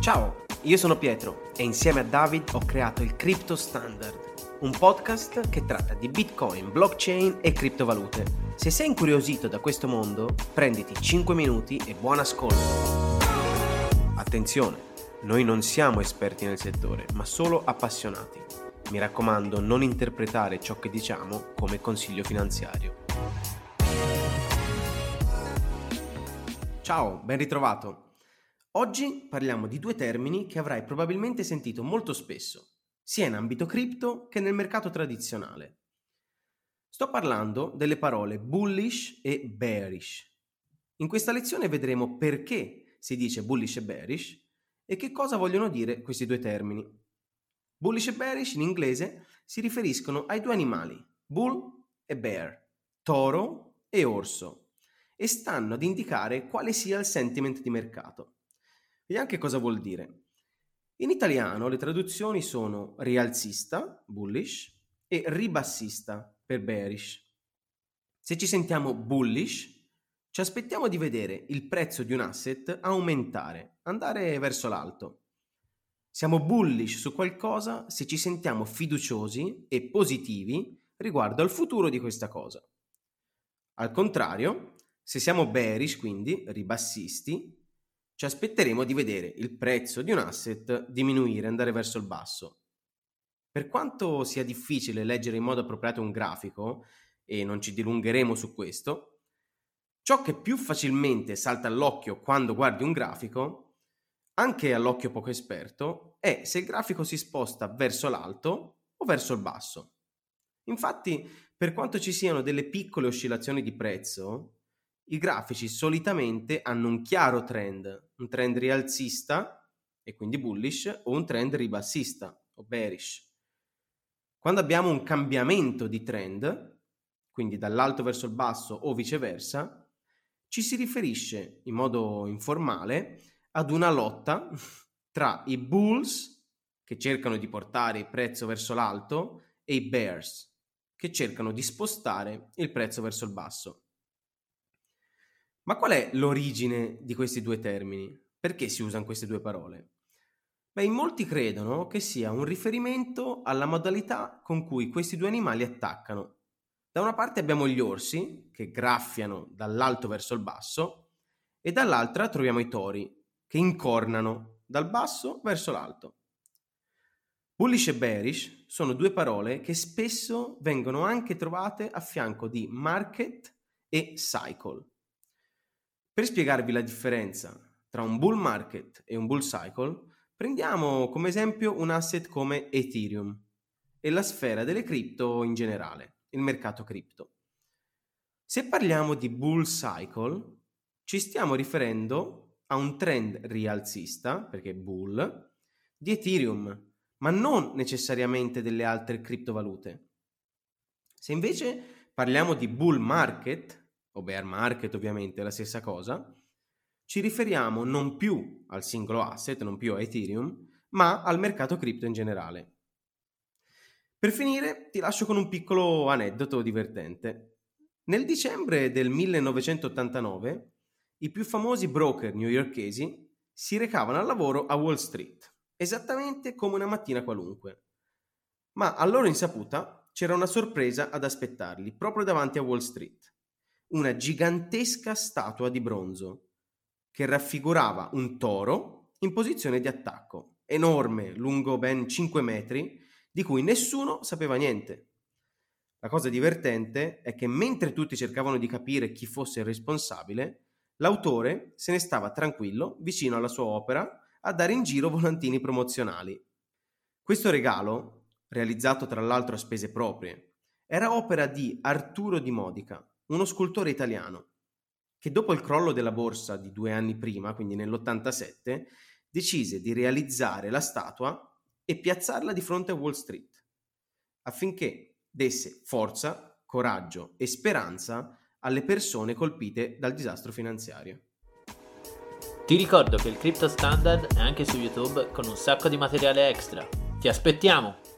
Ciao, io sono Pietro e insieme a David ho creato il Crypto Standard, un podcast che tratta di Bitcoin, blockchain e criptovalute. Se sei incuriosito da questo mondo, prenditi 5 minuti e buon ascolto. Attenzione, noi non siamo esperti nel settore, ma solo appassionati. Mi raccomando, non interpretare ciò che diciamo come consiglio finanziario. Ciao, ben ritrovato. Oggi parliamo di due termini che avrai probabilmente sentito molto spesso, sia in ambito cripto che nel mercato tradizionale. Sto parlando delle parole bullish e bearish. In questa lezione vedremo perché si dice bullish e bearish e che cosa vogliono dire questi due termini. Bullish e bearish in inglese si riferiscono ai due animali, bull e bear, toro e orso, e stanno ad indicare quale sia il sentiment di mercato. Vediamo che cosa vuol dire. In italiano le traduzioni sono rialzista, bullish, e ribassista, per bearish. Se ci sentiamo bullish, ci aspettiamo di vedere il prezzo di un asset aumentare, andare verso l'alto. Siamo bullish su qualcosa se ci sentiamo fiduciosi e positivi riguardo al futuro di questa cosa. Al contrario, se siamo bearish, quindi ribassisti, ci aspetteremo di vedere il prezzo di un asset diminuire, andare verso il basso. Per quanto sia difficile leggere in modo appropriato un grafico, e non ci dilungheremo su questo, ciò che più facilmente salta all'occhio quando guardi un grafico, anche all'occhio poco esperto, è se il grafico si sposta verso l'alto o verso il basso. Infatti, per quanto ci siano delle piccole oscillazioni di prezzo, i grafici solitamente hanno un chiaro trend, un trend rialzista e quindi bullish o un trend ribassista o bearish. Quando abbiamo un cambiamento di trend, quindi dall'alto verso il basso o viceversa, ci si riferisce in modo informale ad una lotta tra i bulls che cercano di portare il prezzo verso l'alto e i bears che cercano di spostare il prezzo verso il basso. Ma qual è l'origine di questi due termini? Perché si usano queste due parole? Beh, in molti credono che sia un riferimento alla modalità con cui questi due animali attaccano. Da una parte abbiamo gli orsi, che graffiano dall'alto verso il basso, e dall'altra troviamo i tori, che incornano dal basso verso l'alto. Bullish e bearish sono due parole che spesso vengono anche trovate a fianco di market e cycle. Per spiegarvi la differenza tra un bull market e un bull cycle, prendiamo come esempio un asset come Ethereum e la sfera delle cripto in generale, il mercato cripto. Se parliamo di bull cycle, ci stiamo riferendo a un trend rialzista, perché bull, di Ethereum, ma non necessariamente delle altre criptovalute. Se invece parliamo di bull market, o bear market ovviamente è la stessa cosa, ci riferiamo non più al singolo asset, non più a Ethereum, ma al mercato cripto in generale. Per finire ti lascio con un piccolo aneddoto divertente. Nel dicembre del 1989 i più famosi broker newyorkesi si recavano al lavoro a Wall Street, esattamente come una mattina qualunque. Ma a loro insaputa c'era una sorpresa ad aspettarli proprio davanti a Wall Street una gigantesca statua di bronzo che raffigurava un toro in posizione di attacco, enorme, lungo ben 5 metri, di cui nessuno sapeva niente. La cosa divertente è che mentre tutti cercavano di capire chi fosse il responsabile, l'autore se ne stava tranquillo vicino alla sua opera a dare in giro volantini promozionali. Questo regalo, realizzato tra l'altro a spese proprie, era opera di Arturo di Modica, uno scultore italiano che dopo il crollo della borsa di due anni prima, quindi nell'87, decise di realizzare la statua e piazzarla di fronte a Wall Street, affinché desse forza, coraggio e speranza alle persone colpite dal disastro finanziario. Ti ricordo che il Crypto Standard è anche su YouTube con un sacco di materiale extra. Ti aspettiamo!